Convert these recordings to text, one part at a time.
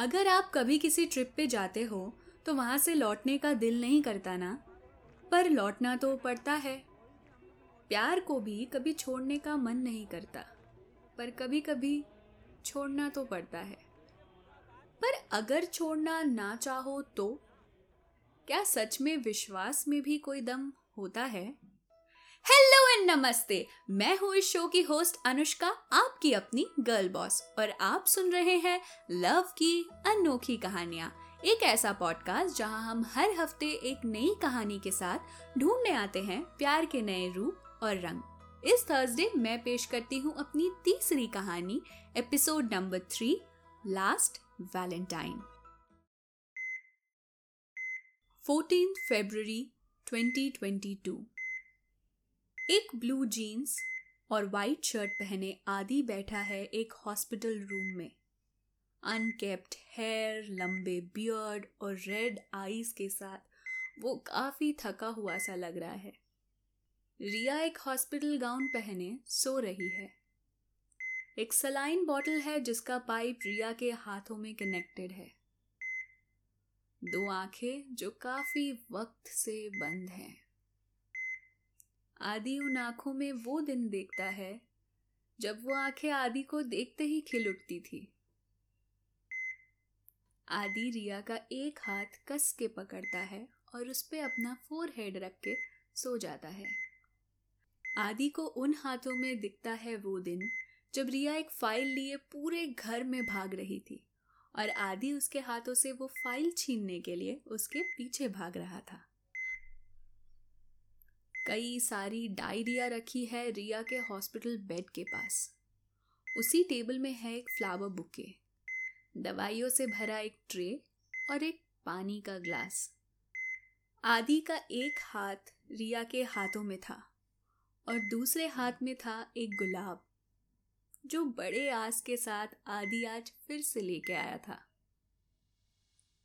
अगर आप कभी किसी ट्रिप पे जाते हो तो वहाँ से लौटने का दिल नहीं करता ना। पर लौटना तो पड़ता है। प्यार को भी कभी छोड़ने का मन नहीं करता, पर कभी कभी छोड़ना तो पड़ता है। पर अगर छोड़ना ना चाहो तो क्या सच में विश्वास में भी कोई दम होता है? हेलो एंड नमस्ते। मैं हूँ इस शो की होस्ट अनुष्का, आपकी अपनी गर्ल बॉस और आप सुन रहे हैं लव की अनोखी कहानियाँ। एक ऐसा पॉडकास्ट जहाँ हम हर हफ़्ते एक नई कहानी के साथ ढूँढने आते हैं प्यार के नए रूप और रंग। इस थर्सडे मैं पेश करती हूँ अपनी तीसरी कहानी episode number three last Valentine 14 फरवरी 2022 एक ब्लू जीन्स और वाइट शर्ट पहने आदि बैठा है एक हॉस्पिटल रूम में। अनकेप्ड हेयर लंबे बियर्ड और रेड आईज के साथ वो काफ़ी थका हुआ सा लग रहा है। रिया एक हॉस्पिटल गाउन पहने सो रही है। एक सलाइन बॉटल है जिसका पाइप रिया के हाथों में कनेक्टेड है। दो आँखें जो काफ़ी वक्त से बंद हैं। आदि उन आँखों में वो दिन देखता है, जब वो आँखें आदि को देखते ही खिल उठती थी। आदि रिया का एक हाथ कस के पकड़ता है और उस पर अपना फोर हेड रख के सो जाता है। आदि को उन हाथों में दिखता है वो दिन, जब रिया एक फ़ाइल लिए पूरे घर में भाग रही थी और आदि उसके हाथों से वो फ़ाइल छीनने के लिए उसके पीछे भाग रहा था। कई सारी डायरिया रखी है रिया के हॉस्पिटल बेड के पास। उसी टेबल में है एक फ्लावर बुके। दवाइयों से भरा एक ट्रे और एक पानी का ग्लास। आदि का एक हाथ रिया के हाथों में था और दूसरे हाथ में था एक गुलाब, जो बड़े आस के साथ आदि आज फिर से लेके आया था।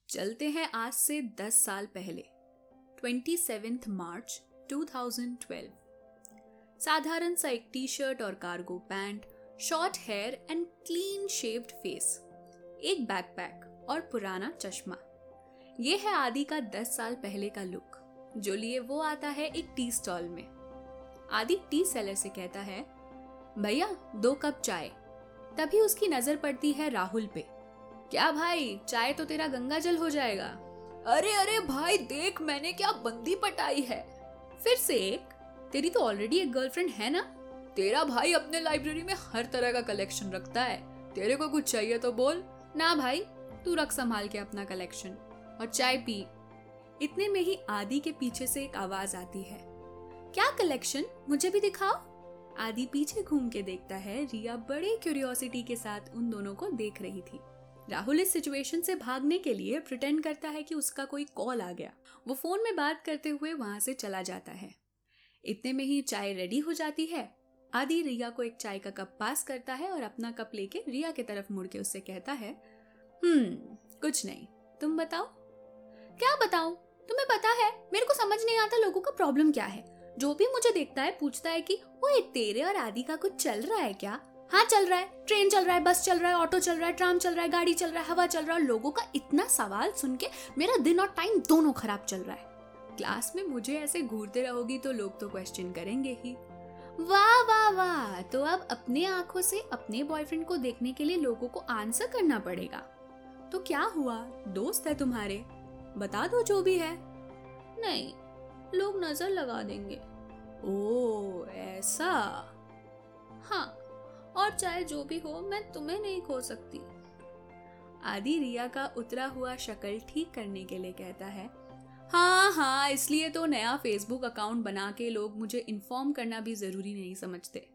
चलते हैं आज से दस साल पहले, ट्वेंटी सेवेंथ मार्च 2012 साधारण सा एक टी शर्ट और cargo pant short hair and clean shaved face एक बैकपैक और पुराना चश्मा। ये है आदि का दस साल पहले का लुक जो लिए वो आता है एक टी स्टॉल में। आदि टी सेलर से कहता है, भैया, दो कप चाय। तभी उसकी नज़र पड़ती है राहुल पे। क्या भाई, चाय तो तेरा गंगा जल हो जाएगा? अरे अरे भाई, देख मैंने क्या बंदी पटाई है। फिर से एक, तेरी तो ऑलरेडी एक गर्लफ्रेंड है ना? तेरा भाई अपने लाइब्रेरी में हर तरह का कलेक्शन रखता है। तेरे को कुछ चाहिए तो बोल। ना भाई, तू रख संभाल के अपना कलेक्शन और चाय पी। इतने में ही आदि के पीछे से एक आवाज़ आती है। क्या कलेक्शन मुझे भी दिखाओ। आदि पीछे घूम के देखता है। रिया बड़े क्यूरियोसिटी के साथ उन दोनों को देख रही थी। राहुल इस सिचुएशन से भागने के लिए प्रिटेंड करता है कि उसका कोई कॉल आ गया। वो फ़ोन में बात करते हुए वहाँ से चला जाता है। इतने में ही चाय रेडी हो जाती है। आदि रिया को एक चाय का कप पास करता है और अपना कप लेके रिया की तरफ़ मुड़ के उससे कहता है हम्म कुछ नहीं। तुम बताओ? क्या बताओ तुम्हें पता है, मेरे को समझ नहीं आता लोगों का प्रॉब्लम क्या है। जो भी मुझे देखता है, पूछता है कि वो तेरे और आदि का कुछ चल रहा है क्या? हाँ चल रहा है, ट्रेन चल रहा है, बस चल रहा है, ऑटो चल रहा है, ट्राम चल रहा है, गाड़ी चल रहा है, हवा चल रहा है लोगों का इतना सवाल सुन के मेरा दिन और टाइम दोनों खराब चल रहा है। क्लास में मुझे ऐसे घूरते रहोगी तो लोग तो क्वेश्चन करेंगे ही। वाह वाह वाह! तो अब अपने आँखों से अपने बॉयफ्रेंड को देखने के लिए लोगों को आंसर करना पड़ेगा। तो क्या हुआ? दोस्त है तुम्हारे? बता दो जो भी है। नहीं, लोग नज़र लगा देंगे। ओ ऐसा? हाँ और चाहे जो भी हो, मैं तुम्हें नहीं खो सकती। आदि रिया का उतरा हुआ शक्ल ठीक करने के लिए कहता है हाँ हाँ इसलिए तो नया फेसबुक अकाउंट बना के लोग मुझे इन्फॉर्म करना भी ज़रूरी नहीं समझते।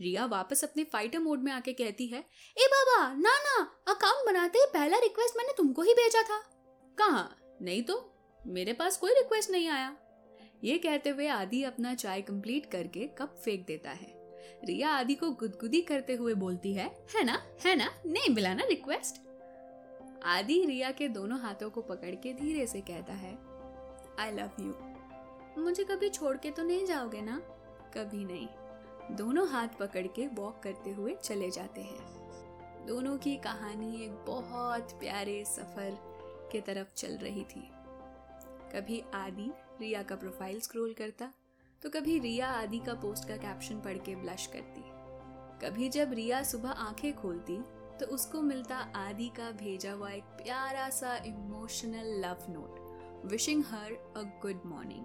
रिया वापस अपने फाइटर मोड में आके कहती है, ए बाबा, ना ना अकाउंट बनाते पहला रिक्वेस्ट मैंने तुमको ही भेजा था। कहा? नहीं तो? मेरे पास कोई रिक्वेस्ट नहीं आया? ये कहते हुए आदि अपना चाय कंप्लीट करके कप फेंक देता है। रिया आदि को गुदगुदी करते हुए बोलती है है ना है ना, नहीं मिला ना रिक्वेस्ट आदि रिया के दोनों हाथों को पकड़ के धीरे से कहता है आई लव यू मुझे कभी छोड़ के तो नहीं जाओगे ना? कभी नहीं. दोनों हाथ पकड़ के वॉक करते हुए चले जाते हैं। दोनों की कहानी एक बहुत प्यारे सफ़र के तरफ़ चल रही थी। कभी आदि रिया का प्रोफ़ाइल स्क्रॉल करता तो कभी रिया आदि का पोस्ट का कैप्शन पढ़ के ब्लश करती। कभी जब रिया सुबह आँखें खोलती तो उसको मिलता आदि का भेजा हुआ एक प्यारा सा emotional love note wishing her a good morning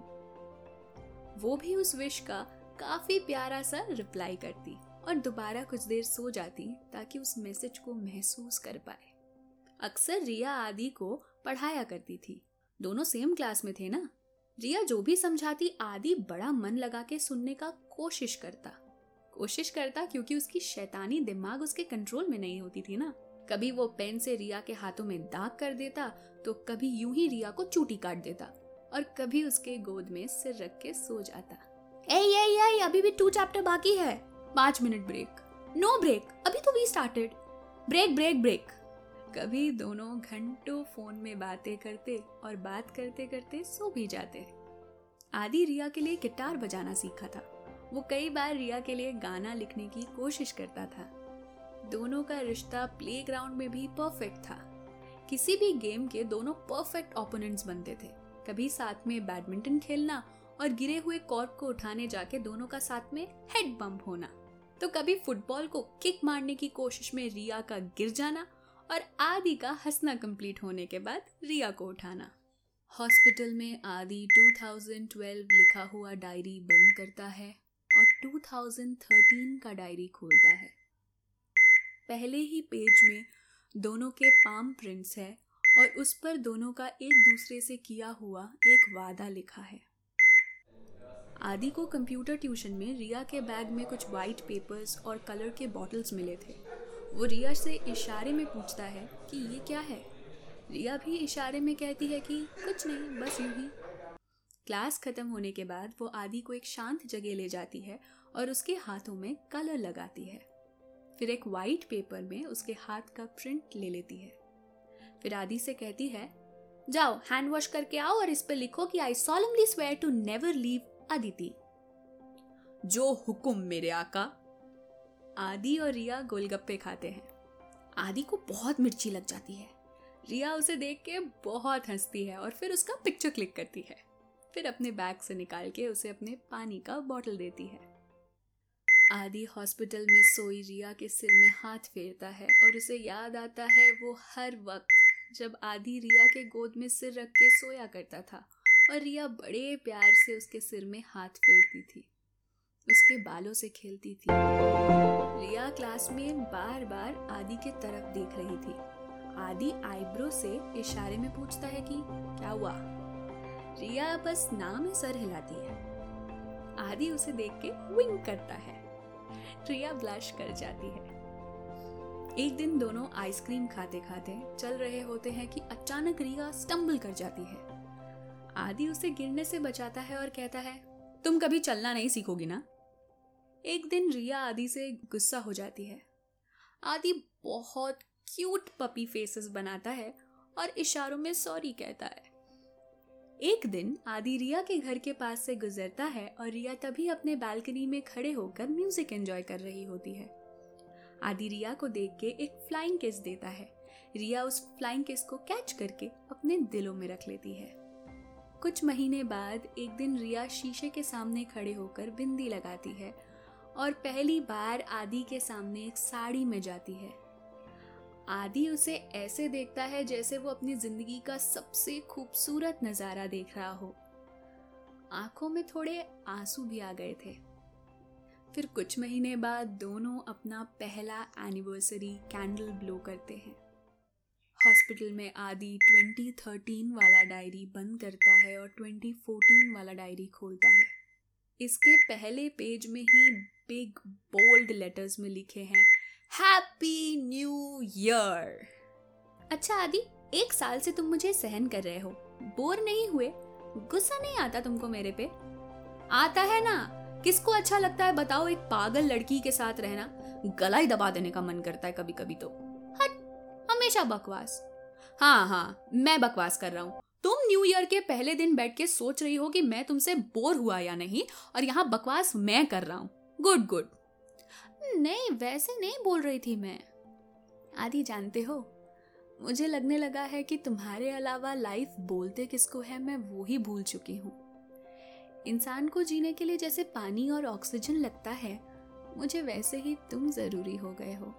वो भी उस विश का काफ़ी प्यारा सा रिप्लाई करती और दोबारा कुछ देर सो जाती ताकि उस मैसेज को महसूस कर पाए। अक्सर रिया आदि को पढ़ाया करती थी। दोनों सेम क्लास में थे ना? रिया जो भी समझाती, आदि बड़ा मन लगा के सुनने का कोशिश करता। कोशिश करता क्योंकि उसकी शैतानी दिमाग उसके कंट्रोल में नहीं होती थी ना। कभी वो पेन से रिया के हाथों में दाग कर देता तो कभी यूँ ही रिया को चूटी काट देता और कभी उसके गोद में सिर रख के सो जाता। ए ए ए अभी भी टू चैप्टर बाकी है। पाँच मिनट ब्रेक नो ब्रेक अभी तो we started break break break कभी दोनों घंटों फ़ोन में बातें करते और बात करते करते सो भी जाते आदि रिया के लिए गिटार बजाना सीखा था। वो कई बार रिया के लिए गाना लिखने की कोशिश करता था। दोनों का रिश्ता प्लेग्राउंड में भी परफेक्ट था। किसी भी गेम के दोनों परफेक्ट ओपोनेंट्स बनते थे। कभी साथ में बैडमिंटन खेलना और गिरे हुए कॉर्क को उठाने जाके दोनों का साथ में हेड बम्प होना। तो कभी फुटबॉल को किक मारने की कोशिश में रिया का गिर जाना और आदि का हंसना कंप्लीट होने के बाद रिया को उठाना। हॉस्पिटल में आदि 2012 लिखा हुआ डायरी बंद करता है और 2013 का डायरी खोलता है। पहले ही पेज में दोनों के पाम प्रिंट्स है और उस पर दोनों का एक दूसरे से किया हुआ एक वादा लिखा है। आदि को कंप्यूटर ट्यूशन में रिया के बैग में कुछ वाइट पेपर्स और कलर के बॉटल्स मिले थे। वो रिया से इशारे में पूछता है कि ये क्या है? रिया भी इशारे में कहती है कि कुछ नहीं, बस यूँ ही। क्लास खत्म होने के बाद वो आदि को एक शांत जगह ले जाती है और उसके हाथों में कलर लगाती है। फिर एक वाइट पेपर में उसके हाथ का प्रिंट ले लेती है। फिर आदि से कहती है, जाओ हैंड वॉश करके आओ और इस पर लिखो कि I solemnly swear to never leave Aditi जो हुक्म मेरे आका आदि और रिया गोलगप्पे खाते हैं। आदि को बहुत मिर्ची लग जाती है। रिया उसे देख के बहुत हंसती है और फिर उसका पिक्चर क्लिक करती है। फिर अपने बैग से निकाल के उसे अपने पानी का बॉटल देती है। आदि हॉस्पिटल में सोई रिया के सिर में हाथ फेरता है और उसे याद आता है वो हर वक्त जब आदि रिया के गोद में सिर रख के सोया करता था और रिया बड़े प्यार से उसके सिर में हाथ फेरती थी। उसके बालों से खेलती थी। रिया क्लास में बार बार आदि के तरफ़ देख रही थी। आदि आईब्रो से इशारे में पूछता है कि, क्या हुआ? रिया बस नाम सर हिलाती है। आदि उसे देख के विंग करता है। रिया ब्लश कर जाती है। एक दिन दोनों आइसक्रीम खाते खाते चल रहे होते हैं कि अचानक रिया स्टम्बल कर जाती है। आदि उसे गिरने से बचाता है और कहता है, तुम कभी चलना नहीं सीखोगी ना? एक दिन रिया आदि से गुस्सा हो जाती है। आदि बहुत क्यूट पपी फेसेस बनाता है और इशारों में सॉरी कहता है। एक दिन आदि रिया के घर के पास से गुजरता है और रिया तभी अपने बालकनी में खड़े होकर म्यूज़िक एंजॉय कर रही होती है। आदि रिया को देख के एक फ्लाइंग किस देता है। रिया उस फ्लाइंग किस को कैच करके अपने दिलों में रख लेती है। कुछ महीने बाद एक दिन रिया शीशे के सामने खड़े होकर बिंदी लगाती है और पहली बार आदि के सामने एक साड़ी में जाती है। आदि उसे ऐसे देखता है जैसे वो अपनी ज़िंदगी का सबसे खूबसूरत नज़ारा देख रहा हो। आँखों में थोड़े आँसू भी आ गए थे। फिर कुछ महीने बाद दोनों अपना पहला एनिवर्सरी कैंडल ब्लो करते हैं। हॉस्पिटल में आदि 2013 वाला डायरी बंद करता है और 2014 वाला डायरी खोलता है। इसके पहले पेज में ही बिग बोल्ड लेटर्स में लिखे हैं हैप्पी न्यू ईयर अच्छा आदि, एक साल से तुम मुझे सहन कर रहे हो। बोर नहीं हुए? गुस्सा नहीं आता तुमको मेरे पे? आता है ना? किसको अच्छा लगता है बताओ एक पागल लड़की के साथ रहना। गला ही दबा देने का मन करता है कभी कभी तो। हट, हमेशा बकवास। हाँ हाँ मैं बकवास कर रहा हूँ। तुम न्यू ईयर के पहले दिन बैठ के सोच रही हो कि मैं तुमसे बोर हुआ या नहीं, और यहाँ बकवास मैं कर रहा हूँ। गुड गुड नहीं, वैसे नहीं बोल रही थी मैं। आदि, जानते हो? मुझे लगने लगा है कि तुम्हारे अलावा लाइफ बोलते किसको है, मैं वो ही भूल चुकी हूँ। इंसान को जीने के लिए जैसे पानी और ऑक्सीजन लगता है, मुझे वैसे ही तुम ज़रूरी हो गए हो।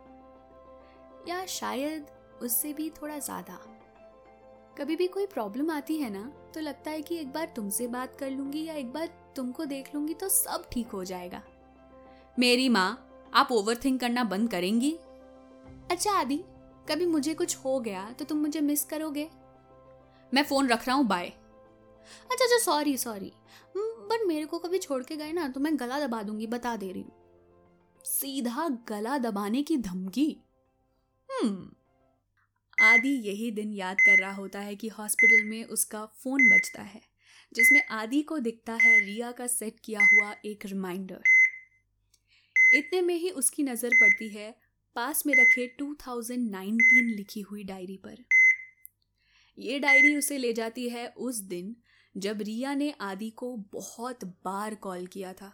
या शायद उससे भी थोड़ा ज़्यादा। कभी भी कोई प्रॉब्लम आती है ना तो लगता है कि एक बार तुमसे बात कर लूँगी या एक बार तुमको देख लूँगी तो सब ठीक हो जाएगा। मेरी माँ, आप ओवर थिंक करना बंद करेंगी? अच्छा आदि, कभी मुझे कुछ हो गया तो तुम मुझे मिस करोगे? मैं फ़ोन रख रहा हूँ बाय अच्छा अच्छा सॉरी सॉरी बट मेरे को कभी छोड़ के गए ना तो मैं गला दबा दूँगी, बता दे रही हूँ। सीधा गला दबाने की धमकी? हम्म आदि यही दिन याद कर रहा होता है कि हॉस्पिटल में उसका फ़ोन बजता है, जिसमें आदि को दिखता है रिया का सेट किया हुआ एक रिमाइंडर इतने में ही उसकी नज़र पड़ती है, पास में रखे 2019 लिखी हुई डायरी पर। ये डायरी उसे ले जाती है उस दिन, जब रिया ने आदि को बहुत बार कॉल किया था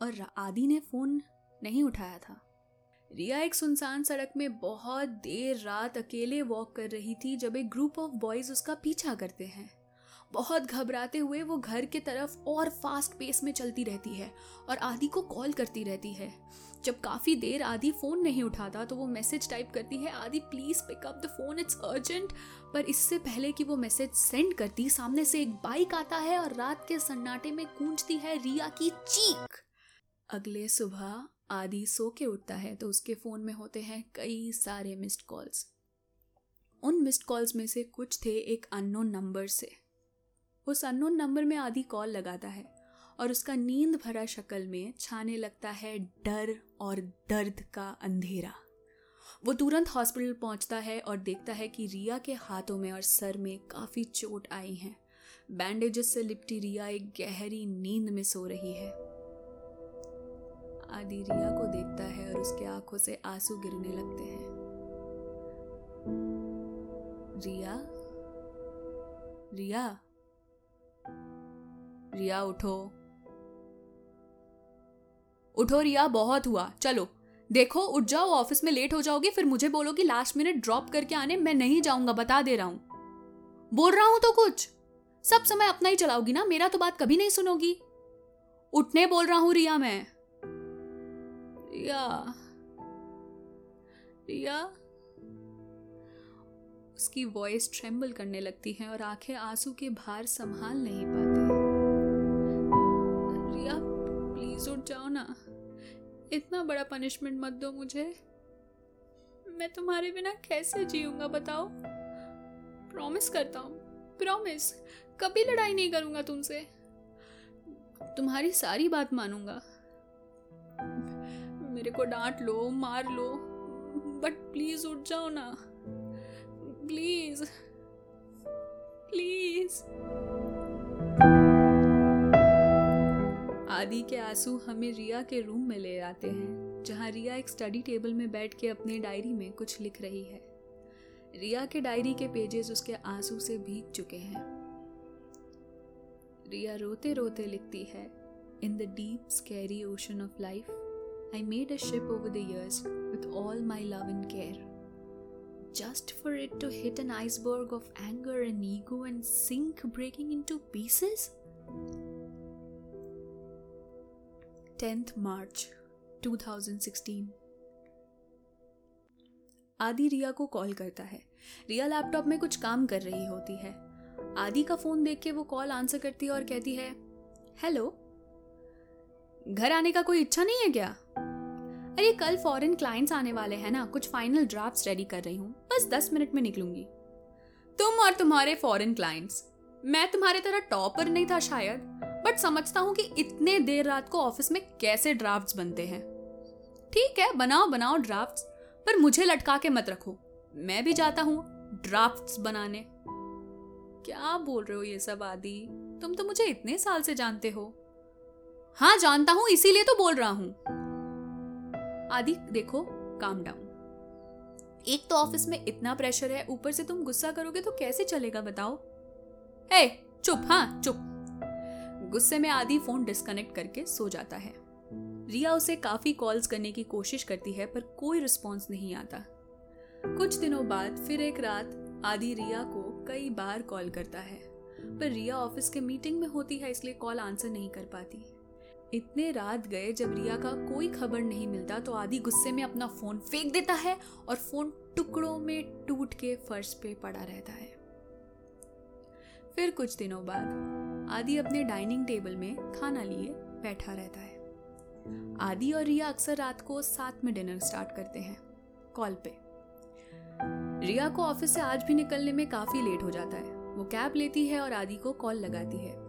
और आदि ने फ़ोन नहीं उठाया था। रिया एक सुनसान सड़क में बहुत देर रात अकेले वॉक कर रही थी जब एक ग्रुप ऑफ़ बॉयज़ उसका पीछा करते हैं। बहुत घबराते हुए वो घर के तरफ़ और फास्ट पेस में चलती रहती है और आदि को कॉल करती रहती है। जब काफ़ी देर आदि फ़ोन नहीं उठाता तो वो मैसेज टाइप करती है, Aadi please pick up the phone it's urgent पर इससे पहले कि वो मैसेज सेंड करती, सामने से एक बाइक आता है और रात के सन्नाटे में गूंजती है रिया की चीख। अगले सुबह आदि सो के उठता है तो उसके फ़ोन में होते हैं कई सारे मिस्ड कॉल्स उन मिस्ड कॉल्स में से कुछ थे एक अननोन नंबर से। उस अननोन नंबर में आदि कॉल लगाता है और उसका नींद भरा शक्ल में छाने लगता है डर और दर्द का अंधेरा। वो तुरंत हॉस्पिटल पहुँचता है और देखता है कि रिया के हाथों में और सर में काफ़ी चोट आई हैं। बैंडेजेस से लिपटी रिया एक गहरी नींद में सो रही है। आदि रिया को देखता है और उसके आँखों से आँसू गिरने लगते हैं। रिया? रिया? रिया, उठो। उठो रिया, बहुत हुआ। चलो, देखो, उठ जाओ, ऑफ़िस में लेट हो जाओगे, फिर मुझे बोलोगी लास्ट मिनट ड्रॉप करके आने, मैं नहीं जाऊँगा, बता दे रहा हूँ। बोल रहा हूँ तो कुछ। सब समय अपना ही चलाओगी ना, मेरा तो बात कभी नहीं सुनोगी। उठने बोल रहा हूँ रिया मैं। रिया रिया उसकी वॉइस ट्रेम्बल करने लगती है और आँखें आँसू के भार संभाल नहीं पाती। रिया प्लीज़ उठ जाओ ना। इतना बड़ा पनिशमेंट मत दो मुझे। मैं तुम्हारे बिना कैसे जीऊँगा बताओ? प्रॉमिस करता हूँ। प्रॉमिस कभी लड़ाई नहीं करूँगा तुमसे। तुम्हारी सारी बात मानूँगा। मेरे को डांट लो, मार लो बट प्लीज़ उठ जाओ ना। प्लीज़ प्लीज़ आदि के आँसू हमें रिया के रूम में ले आते हैं, जहाँ रिया एक स्टडी टेबल में बैठ के अपनी डायरी में कुछ लिख रही है। रिया के डायरी के पेजेस उसके आँसू से भीग चुके हैं। रिया रोते रोते लिखती है in the deep scary ocean of life I made a ship over the years with all my love and care. Just for it to hit an iceberg of anger and ego and sink, breaking into pieces? 10th March 2016 आदि रिया को call करता है रिया laptop में कुछ काम कर रही होती है आदि का फ़ोन देख के वो कॉल आंसर करती है और कहती है हेलो घर आने का कोई इच्छा नहीं है क्या अरे, कल फॉरेन क्लाइंट्स आने वाले हैं ना, कुछ फाइनल ड्राफ्ट्स रेडी कर रही हूँ। बस दस मिनट में निकलूँगी। तुम और तुम्हारे फॉरेन क्लाइंट्स मैं तुम्हारे तरह टॉपर नहीं था शायद बट समझता हूँ कि इतने देर रात को ऑफ़िस में कैसे ड्राफ्ट्स बनते हैं। ठीक है, बनाओ बनाओ ड्राफ्ट्स पर मुझे लटका के मत रखो। मैं भी जाता हूँ ड्राफ्ट्स बनाने। क्या बोल रहे हो ये सब आदि? तुम तो मुझे इतने साल से जानते हो। हाँ जानता हूँ, इसीलिए तो बोल रहा हूँ। आदि, देखो काम डाउन एक तो ऑफ़िस में इतना प्रेशर है, ऊपर से तुम गुस्सा करोगे तो कैसे चलेगा, बताओ? हे चुप हाँ चुप. गुस्से में आदि फ़ोन डिस्कनेक्ट करके सो जाता है. रिया उसे काफ़ी कॉल्स करने की कोशिश करती है, पर कोई रिस्पॉन्स नहीं आता. कुछ दिनों बाद, फिर एक रात, आदि रिया को कई बार कॉल करता है, पर रिया ऑफ़िस के मीटिंग में होती है, इसलिए कॉल आंसर नहीं कर पाती. इतने रात गए जब रिया का कोई खबर नहीं मिलता तो आदि गुस्से में अपना फ़ोन फेंक देता है और फ़ोन टुकड़ों में टूट के फर्श पे पड़ा रहता है। फिर कुछ दिनों बाद आदि अपने डाइनिंग टेबल में खाना लिए बैठा रहता है। आदि और रिया अक्सर रात को साथ में डिनर स्टार्ट करते हैं, कॉल पे। रिया को ऑफ़िस से आज भी निकलने में काफ़ी लेट हो जाता है। वो कैब लेती है और आदि को कॉल लगाती है।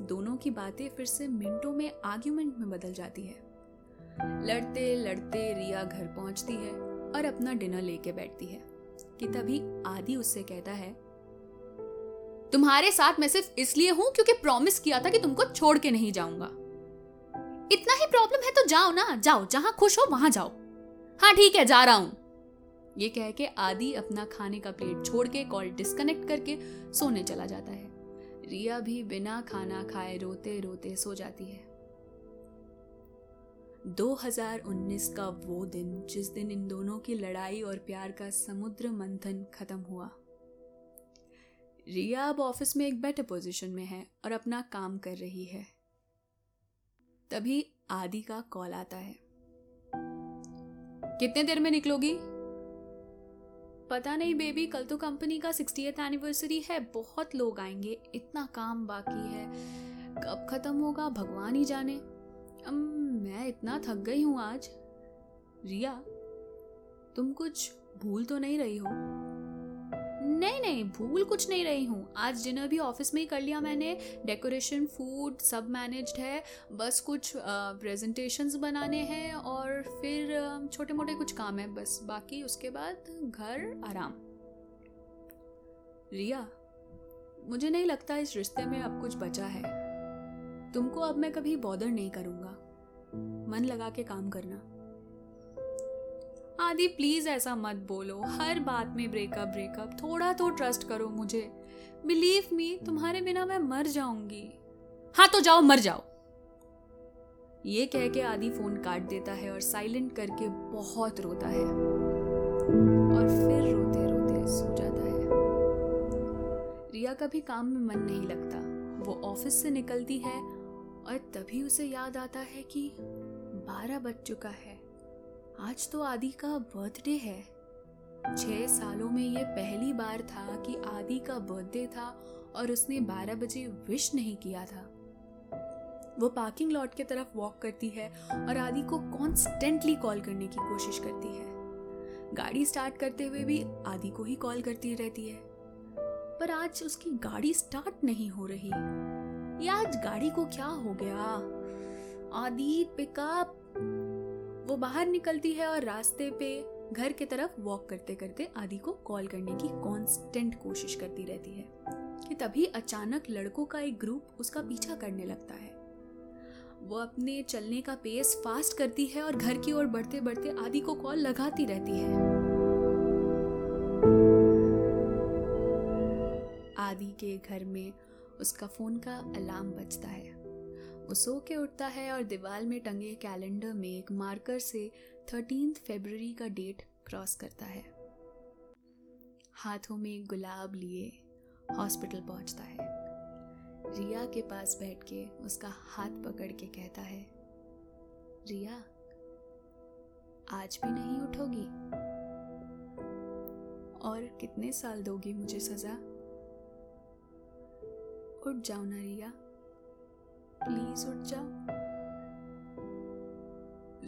दोनों की बातें फिर से मिनटों में आर्ग्यूमेंट में बदल जाती है। लड़ते लड़ते रिया घर पहुँचती है और अपना डिनर लेके बैठती है, कि तभी आदि उससे कहता है, तुम्हारे साथ मैं सिर्फ़ इसलिए हूँ क्योंकि प्रॉमिस किया था कि तुमको छोड़ के नहीं जाऊँगा। इतना ही प्रॉब्लम है तो जाओ ना, जाओ, जहाँ खुश हो वहाँ जाओ। हाँ ठीक है, जा रहा हूँ। ये कह के आदि अपना खाने का प्लेट छोड़ के कॉल डिस्कनेक्ट करके सोने चला जाता है। रिया भी बिना खाना खाए रोते रोते सो जाती है। 2019 का वो दिन, जिस दिन इन दोनों की लड़ाई और प्यार का समुद्र मंथन खत्म हुआ। रिया अब ऑफ़िस में एक बेटर पोजीशन में है और अपना काम कर रही है। तभी आदि का कॉल आता है। कितने देर में निकलोगी? पता नहीं बेबी कल तो कंपनी का सिक्सटी एथ एनिवर्सरी है बहुत लोग आएँगे इतना काम बाकी है। कब खत्म होगा भगवान ही जाने। अम, मैं इतना थक गई हूँ आज। रिया तुम कुछ भूल तो नहीं रही हो? नहीं नहीं, भूल कुछ नहीं रही हूँ। आज डिनर भी ऑफ़िस में ही कर लिया मैंने। डेकोरेशन, फ़ूड सब मैनेज्ड है। बस कुछ प्रेजेंटेशंस बनाने हैं और फिर छोटे मोटे कुछ काम है बस। बाकी उसके बाद घर, आराम। रिया, मुझे नहीं लगता इस रिश्ते में अब कुछ बचा है। तुमको अब मैं कभी बॉदर नहीं करूँगा। मन लगा के काम करना। आदि प्लीज़ ऐसा मत बोलो। हर बात में ब्रेकअप ब्रेकअप थोड़ा तो ट्रस्ट करो मुझे। बिलीव मी तुम्हारे बिना मैं मर जाऊँगी। हाँ तो जाओ, मर जाओ। ये कह के आदि फ़ोन काट देता है और साइलेंट करके बहुत रोता है। और फिर रोते रोते सो जाता है। रिया का भी काम में मन नहीं लगता। वो ऑफ़िस से निकलती है और तभी उसे याद आता है कि बारह बज चुका है। आज तो आदि का बर्थडे है। छह सालों में ये पहली बार था कि आदि का बर्थडे था और उसने 12 बजे विश नहीं किया था। वो पार्किंग लॉट के तरफ़ वॉक करती है और आदि को कॉन्स्टेंटली कॉल करने की कोशिश करती है। गाड़ी स्टार्ट करते हुए भी आदि को ही कॉल करती रहती है। पर आज उसकी गाड़ी स्टार्ट नहीं हो रही। या आज गाड़ी को क्या हो गया? आदि पिकअप वो बाहर निकलती है और रास्ते पे घर के तरफ़ वॉक करते करते आदि को कॉल करने की कांस्टेंट कोशिश करती रहती है कि तभी अचानक लड़कों का एक ग्रुप उसका पीछा करने लगता है। वो अपने चलने का पेस फास्ट करती है और घर की ओर बढ़ते बढ़ते आदि को कॉल लगाती रहती है। आदि के घर में उसका फ़ोन का अलार्म बजता है। वो सो के उठता है और दीवार में टंगे कैलेंडर में एक मार्कर से थर्टीन फरवरी का डेट क्रॉस करता है। हाथों में गुलाब लिए हॉस्पिटल पहुँचता है। रिया के पास बैठ के उसका हाथ पकड़ के कहता है, रिया, आज भी नहीं उठोगी? और कितने साल दोगी मुझे सजा? उठ जाओ ना रिया। प्लीज़ उठ जाओ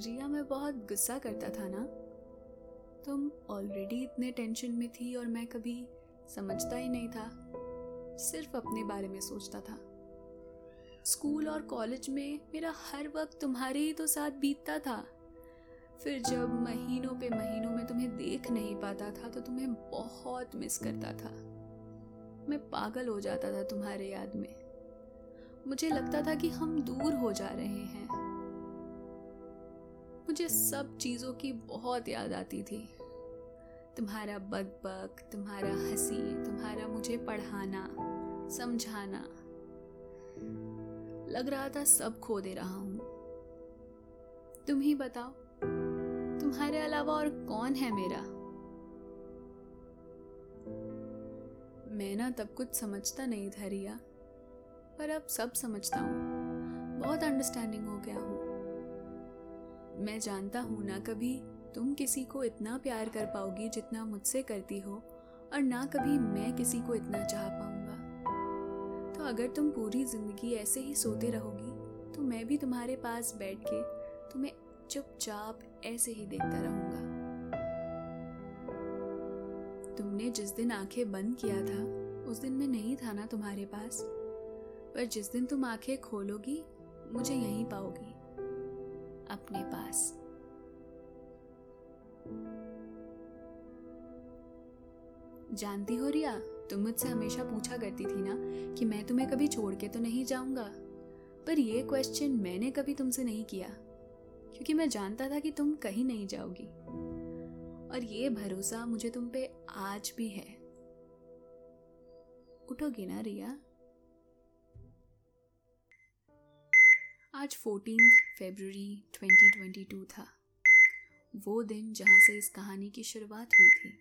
रिया, मैं बहुत गुस्सा करता था ना। तुम ऑलरेडी इतने टेंशन में थी और मैं कभी समझता ही नहीं था। सिर्फ़ अपने बारे में सोचता था। स्कूल और कॉलेज में मेरा हर वक्त तुम्हारे ही तो साथ बीतता था। फिर जब महीनों पे महीनों में तुम्हें देख नहीं पाता था तो तुम्हें बहुत मिस करता था। मैं पागल हो जाता था तुम्हारे याद में। मुझे लगता था कि हम दूर हो जा रहे हैं। मुझे सब चीज़ों की बहुत याद आती थी। तुम्हारा बग बग तुम्हारा हँसी, तुम्हारा मुझे पढ़ाना, समझाना। लग रहा था सब खो दे रहा हूँ। तुम ही बताओ, तुम्हारे अलावा और कौन है मेरा? मैं ना तब कुछ समझता नहीं था, रिया। पर अब सब समझता हूँ। बहुत अंडरस्टैंडिंग हो गया हूँ। मैं जानता हूँ ना कभी तुम किसी को इतना प्यार कर पाओगी जितना मुझसे करती हो, और ना कभी मैं किसी को इतना चाह पाऊँगा। तो अगर तुम पूरी ज़िंदगी ऐसे ही सोते रहोगी तो मैं भी तुम्हारे पास बैठ के तुम्हें चुपचाप ऐसे ही देखता रहूँगा। तुमने जिस दिन आँखें बंद किया था, उस दिन मैं नहीं था ना तुम्हारे पास। पर जिस दिन तुम आँखें खोलोगी, मुझे यहीं पाओगी, अपने पास। जानती हो रिया, तुम मुझसे हमेशा पूछा करती थी ना कि मैं तुम्हें कभी छोड़ के तो नहीं जाऊँगा? पर यह क्वेश्चन मैंने कभी तुमसे नहीं किया, क्योंकि मैं जानता था कि तुम कहीं नहीं जाओगी। और ये भरोसा मुझे तुम पे आज भी है। उठोगी ना रिया? आज फोर्टीन फरवरी 2022 था। वो दिन जहाँ से इस कहानी की शुरुआत हुई थी।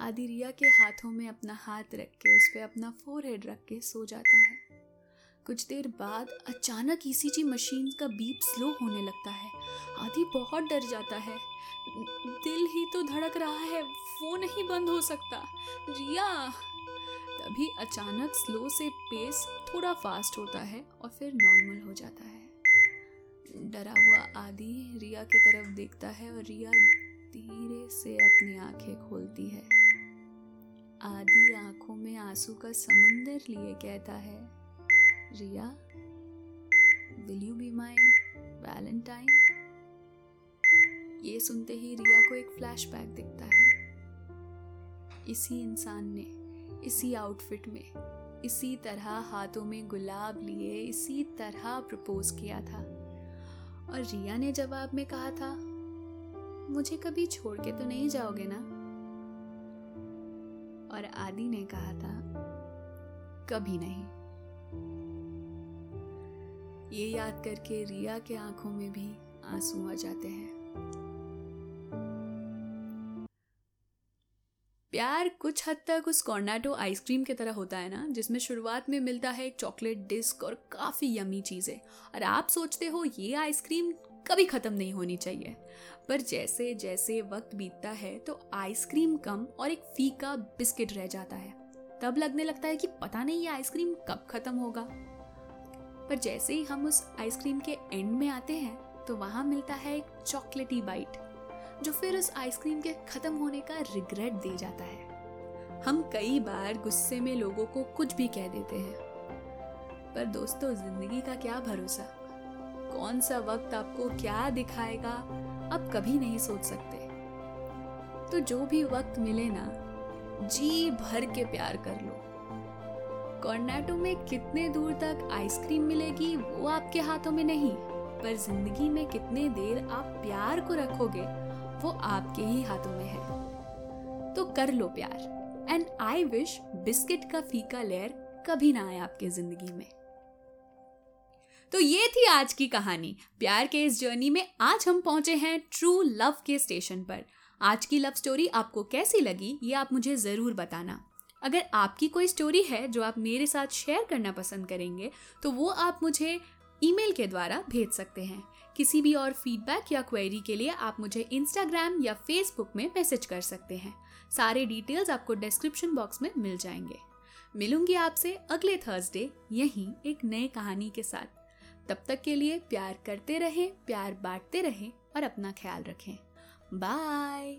आदि रिया के हाथों में अपना हाथ रख के उस पर अपना फोरहेड रख के सो जाता है। कुछ देर बाद अचानक ईसीजी मशीन का बीप स्लो होने लगता है। आदि बहुत डर जाता है। दिल ही तो धड़क रहा है, वो नहीं बंद हो सकता। रिया! तभी अचानक स्लो से पेस थोड़ा फास्ट होता है और फिर नॉर्मल हो जाता है। डरा हुआ आदि रिया की तरफ़ देखता है और रिया धीरे से अपनी आँखें खोलती है। आदि आँखों में आँसू का समुंदर लिए कहता है, Riya will you be my Valentine ये सुनते ही रिया को एक फ्लैशबैक दिखता है। इसी इंसान ने इसी आउटफिट में, इसी तरह हाथों में गुलाब लिए, इसी तरह प्रपोज किया था। और रिया ने जवाब में कहा था, मुझे कभी छोड़ के तो नहीं जाओगे ना? और आदि ने कहा था, कभी नहीं. ये याद करके रिया के आँखों में भी आँसू आ जाते हैं। प्यार कुछ हद तक उस कॉर्नाटो आइसक्रीम की तरह होता है ना, जिसमें शुरुआत में मिलता है एक चॉकलेट डिस्क और काफ़ी यमी चीज़ें। और आप सोचते हो ये आइसक्रीम कभी ख़त्म नहीं होनी चाहिए। पर जैसे जैसे वक्त बीतता है तो आइसक्रीम कम और एक फीका बिस्किट रह जाता है। तब लगने लगता है कि पता नहीं ये आइसक्रीम कब ख़त्म होगा। पर जैसे ही हम उस आइसक्रीम के एंड में आते हैं तो वहाँ मिलता है एक चॉकलेटी बाइट जो फिर उस आइसक्रीम के खत्म होने का रिग्रेट दे जाता है। हम कई बार गुस्से में लोगों को कुछ भी कह देते हैं। पर दोस्तों, ज़िंदगी का क्या भरोसा? कौन सा वक्त आपको क्या दिखाएगा, आप कभी नहीं सोच सकते। तो जो भी वक्त मिले ना, जी भर के प्यार कर लो। कॉर्नेटो में कितने दूर तक आइसक्रीम मिलेगी, वो आपके हाथों में नहीं, पर ज़िंदगी में कितने देर आप प्यार को रखोगे वो आपके ही हाथों में है। तो कर लो प्यार एंड आई विश बिस्किट का फीका लेयर कभी ना आए आपके ज़िंदगी में। तो ये थी आज की कहानी। प्यार के इस जर्नी में आज हम पहुँचे हैं ट्रू लव के स्टेशन पर। आज की लव स्टोरी आपको कैसी लगी, ये आप मुझे ज़रूर बताना। अगर आपकी कोई स्टोरी है जो आप मेरे साथ शेयर करना पसंद करेंगे तो वो आप मुझे ईमेल के द्वारा भेज सकते हैं। किसी भी और फीडबैक या क्वेरी के लिए आप मुझे इंस्टाग्राम या फेसबुक में मैसेज कर सकते हैं। सारे डिटेल्स आपको डिस्क्रिप्शन बॉक्स में मिल जाएँगे। मिलूँगी आपसे अगले थर्सडे यहीं एक नए कहानी के साथ। तब तक के लिए प्यार करते रहें, प्यार बांटते रहें और अपना ख्याल रखें। बाय